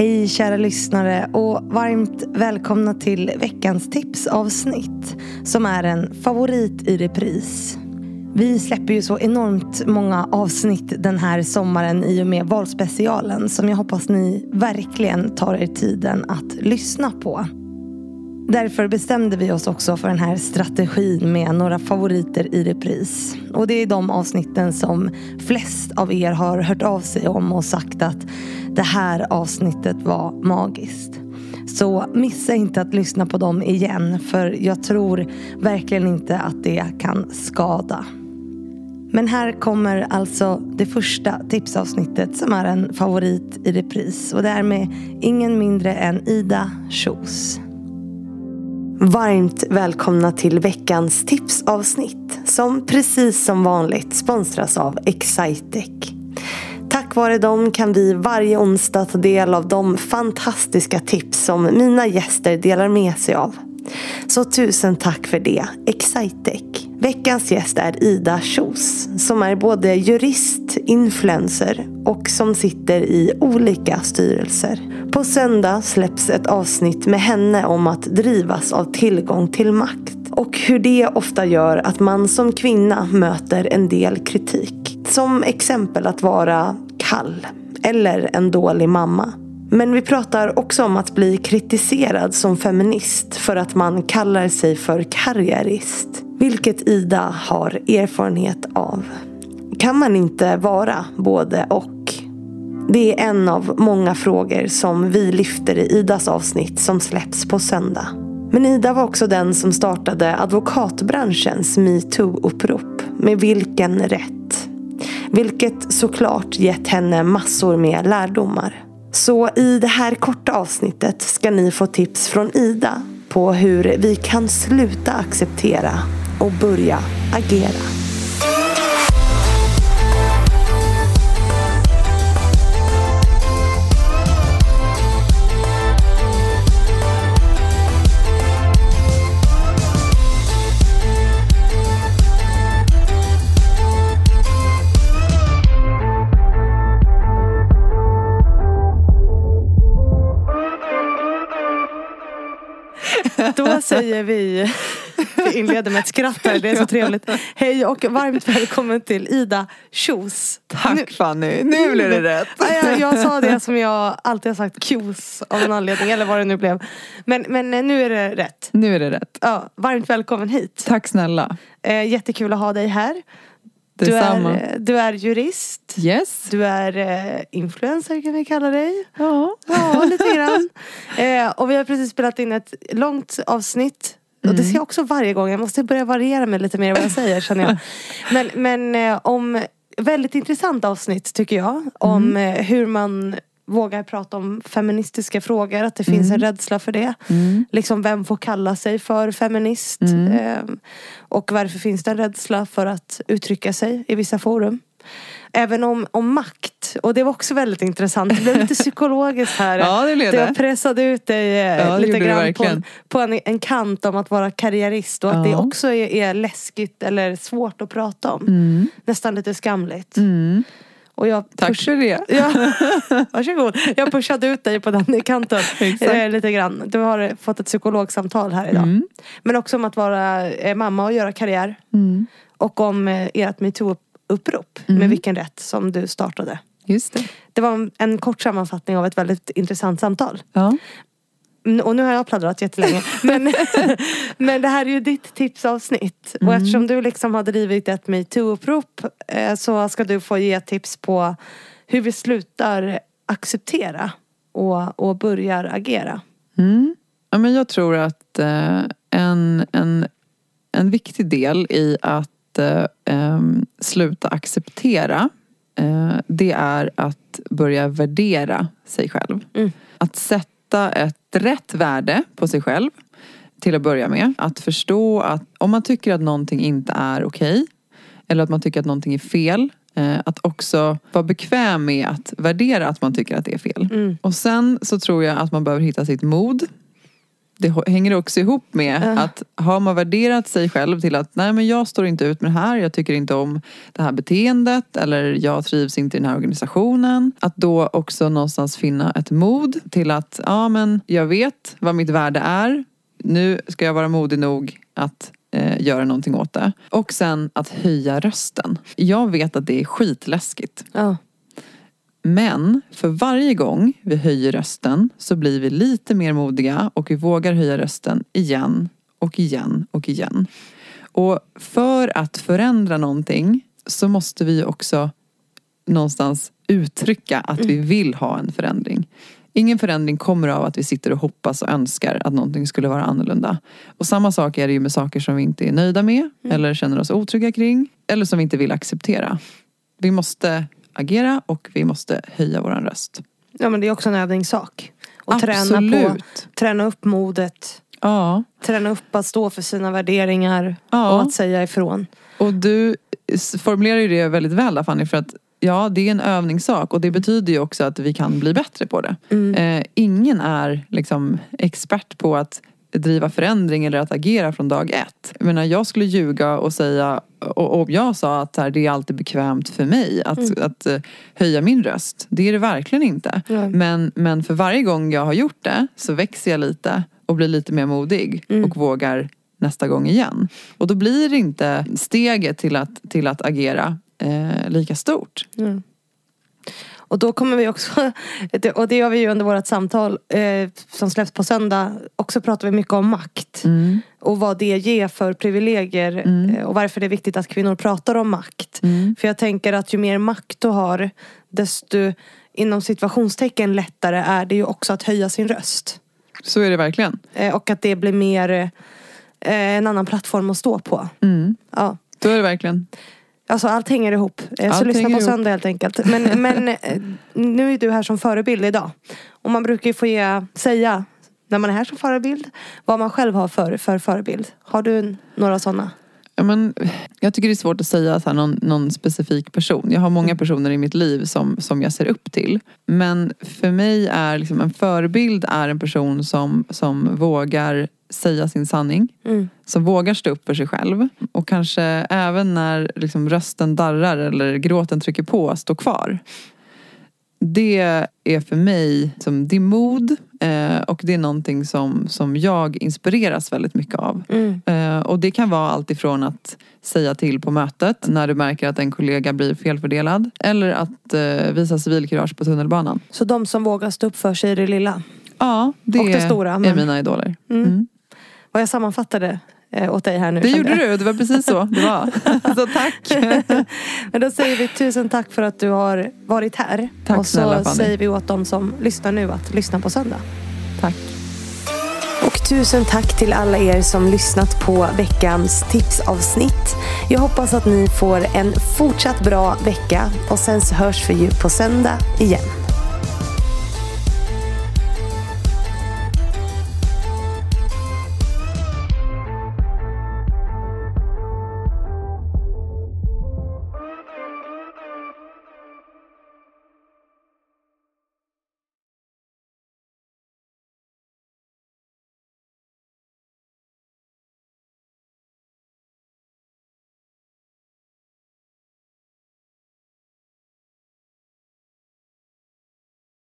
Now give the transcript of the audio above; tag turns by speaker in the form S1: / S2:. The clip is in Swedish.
S1: Hej kära lyssnare och varmt välkomna till veckans tipsavsnitt som är en favorit i repris. Vi släpper ju så enormt många avsnitt den här sommaren i och med valspecialen som jag hoppas ni verkligen tar er tiden att lyssna på. Därför bestämde vi oss också för den här strategin med några favoriter i repris. Och det är de avsnitten som flest av er har hört av sig om och sagt att det här avsnittet var magiskt. Så missa inte att lyssna på dem igen för jag tror verkligen inte att det kan skada. Men här kommer alltså det första tipsavsnittet som är en favorit i repris och det är med ingen mindre än Ida Kjos. Varmt välkomna till veckans tipsavsnitt som precis som vanligt sponsras av Excitec. Tack vare dem kan vi varje onsdag ta del av de fantastiska tips som mina gäster delar med sig av. Så tusen tack för det, Excitec. Veckans gäst är Ida Kjos som är både jurist, influencer och som sitter i olika styrelser. På söndag släpps ett avsnitt med henne om att drivas av tillgång till makt och hur det ofta gör att man som kvinna möter en del kritik. Som exempel att vara kall eller en dålig mamma. Men vi pratar också om att bli kritiserad som feminist för att man kallar sig för karriärist. Vilket Ida har erfarenhet av. Kan man inte vara både och? Det är en av många frågor som vi lyfter i Idas avsnitt som släpps på söndag. Men Ida var också den som startade advokatbranschens metoo-upprop. Med vilken rätt? Vilket såklart gett henne massor med lärdomar. Så i det här korta avsnittet ska ni få tips från Ida på hur vi kan sluta acceptera och börja agera. Då säger vi, vi inleder med ett skratt här, det är så trevligt. Hej och varmt välkommen till Ida Kjos.
S2: Tack
S1: Nu-
S2: Fanny, nu blev det rätt.
S1: Ja, jag, jag sa det som jag alltid har sagt, Kjos av en anledning, eller vad det nu blev. Men, men eh, nu är det rätt.
S2: Nu är det rätt.
S1: Ja, varmt välkommen hit.
S2: Tack snälla.
S1: Eh, jättekul att ha dig här. Du är, eh, du är jurist.
S2: Yes.
S1: Du är eh, influencer kan vi kalla dig.
S2: Ja.
S1: Ja, lite grann. Eh, och vi har precis spelat in ett långt avsnitt. Och det ser jag också varje gång. Jag måste börja variera mig lite mer vad jag säger känner jag. Men, men eh, om väldigt intressant avsnitt tycker jag. Om eh, hur man vågar prata om feministiska frågor. Att det finns en rädsla för det.
S2: Mm.
S1: Liksom vem får kalla sig för feminist? Eh, och varför finns det en rädsla för att uttrycka sig i vissa forum? Även om, om makt. Och det var också väldigt intressant. Det blev lite psykologiskt här.
S2: Ja, det blev
S1: Jag
S2: det.
S1: pressade ut dig eh,
S2: Ja, det
S1: lite grann på, en, på en, en kant om att vara karriärist. Och att det
S2: Ja.
S1: också är, är läskigt eller svårt att prata om. Nästan lite skamligt.
S2: Mm.
S1: Och jag
S2: Tack
S1: push-
S2: för det.
S1: Ja, varsågod. Jag pushade ut dig på den kanten. Eh, lite grann. Du har fått ett psykologsamtal här idag.
S2: Mm.
S1: Men också om att vara eh, mamma och göra karriär.
S2: Mm.
S1: Och om eh, ert metoo-upprop. Med vilken rätt som du startade.
S2: Just det.
S1: Det var en, kort sammanfattning av ett väldigt intressant samtal.
S2: Ja.
S1: Mm, Och nu har jag pladdrat jättelänge. Men, men det här är ju ditt tipsavsnitt. Och eftersom du liksom har drivit ett metoo-upprop eh, så ska du få ge tips på hur vi slutar acceptera och, och börjar agera.
S2: Mm. ja men jag tror att eh, en, en, en viktig del i att eh, em, sluta acceptera eh, det är att börja värdera sig själv.
S1: Mm.
S2: Att sätta ett rätt värde på sig själv till att börja med. Att förstå att om man tycker att någonting inte är okej eller att man tycker att någonting är fel eh, att också vara bekväm med att värdera att man tycker att det är fel.
S1: Mm.
S2: Och sen så tror jag att man behöver hitta sitt mod. Det hänger också ihop med
S1: Ja.
S2: att har man värderat sig själv till att nej men jag står inte ut med det här, jag tycker inte om det här beteendet eller jag trivs inte i den här organisationen. Att då också någonstans finna ett mod till att ja men jag vet vad mitt värde är. Nu ska jag vara modig nog att eh, göra någonting åt det. Och sen att höja rösten. Jag vet att det är skitläskigt.
S1: Ja.
S2: Men för varje gång vi höjer rösten så blir vi lite mer modiga och vi vågar höja rösten igen och igen och igen. Och för att förändra någonting så måste vi också någonstans uttrycka att vi vill ha en förändring. Ingen förändring kommer av att vi sitter och hoppas och önskar att någonting skulle vara annorlunda. Och samma sak är det ju med saker som vi inte är nöjda med eller känner oss otrygga kring eller som vi inte vill acceptera. Vi måste agera och vi måste höja vår röst.
S1: ja men det är också en övningssak. Och träna på, träna upp modet.
S2: Ja.
S1: Träna upp att stå för sina värderingar
S2: Ja.
S1: och att säga ifrån.
S2: Och du formulerar ju det väldigt väl där, Fanny för att ja, det är en övningssak och det betyder ju också att vi kan bli bättre på det. Eh, ingen är liksom expert på att driva förändring eller att agera från dag ett. Jag menar, jag skulle ljuga och säga, och, och jag sa att här, det är alltid bekvämt för mig att, att eh, höja min röst. Det är det verkligen inte. Men, men för varje gång jag har gjort det så växer jag lite och blir lite mer modig och vågar nästa gång igen. Och då blir det inte steget till att, till att agera eh, lika stort.
S1: Och då kommer vi också, och det gör vi ju under vårt samtal eh, som släpps på söndag, också pratar vi mycket om makt.
S2: Mm.
S1: Och vad det ger för privilegier
S2: Mm.
S1: eh, och varför det är viktigt att kvinnor pratar om makt.
S2: Mm.
S1: För jag tänker att ju mer makt du har, desto inom situationstecken lättare är det ju också att höja sin röst.
S2: Så är det verkligen.
S1: Eh, och att det blir mer eh, en annan plattform att stå på.
S2: Mm.
S1: Ja.
S2: Så är det verkligen.
S1: Alltså allt hänger ihop. Eh, Så
S2: Allt
S1: lyssna
S2: hänger
S1: på
S2: ihop.
S1: söndag helt enkelt. Men, men eh, nu är du här som förebild idag. Och man brukar ju få ge, säga när man är här som förebild vad man själv har för, för förebild. Har du några sådana?
S2: Ja, men, jag tycker det är svårt att säga så här, någon, någon specifik person. Jag har många personer i mitt liv som, som jag ser upp till. Men för mig är liksom, en förebild är en person som, som vågar säga sin sanning.
S1: Mm.
S2: Som vågar stå upp för sig själv. Och kanske även när liksom, rösten darrar eller gråten trycker på, stå kvar. Det är för mig som det mod eh, och det är någonting som, som jag inspireras väldigt mycket av.
S1: Mm.
S2: Eh, och det kan vara allt ifrån att säga till på mötet när du märker att en kollega blir felfördelad. Eller att eh, visa civilkurage på tunnelbanan.
S1: Så de som vågar stå upp för sig i det lilla.
S2: Ja, det,
S1: Och det stora,
S2: är
S1: men-
S2: mina idoler.
S1: Mm.
S2: Mm.
S1: Vad jag sammanfattade eh, åt dig här nu.
S2: Det gjorde du, det var precis så det var. så tack.
S1: Men då säger vi tusen tack för att du har varit här.
S2: Tack
S1: och så
S2: snälla, Fanny.
S1: säger vi åt de som lyssnar nu att lyssna på söndag.
S2: tack.
S1: Och tusen tack till alla er som lyssnat på veckans tipsavsnitt. Jag hoppas att ni får en fortsatt bra vecka och sen så hörs vi ju på söndag igen.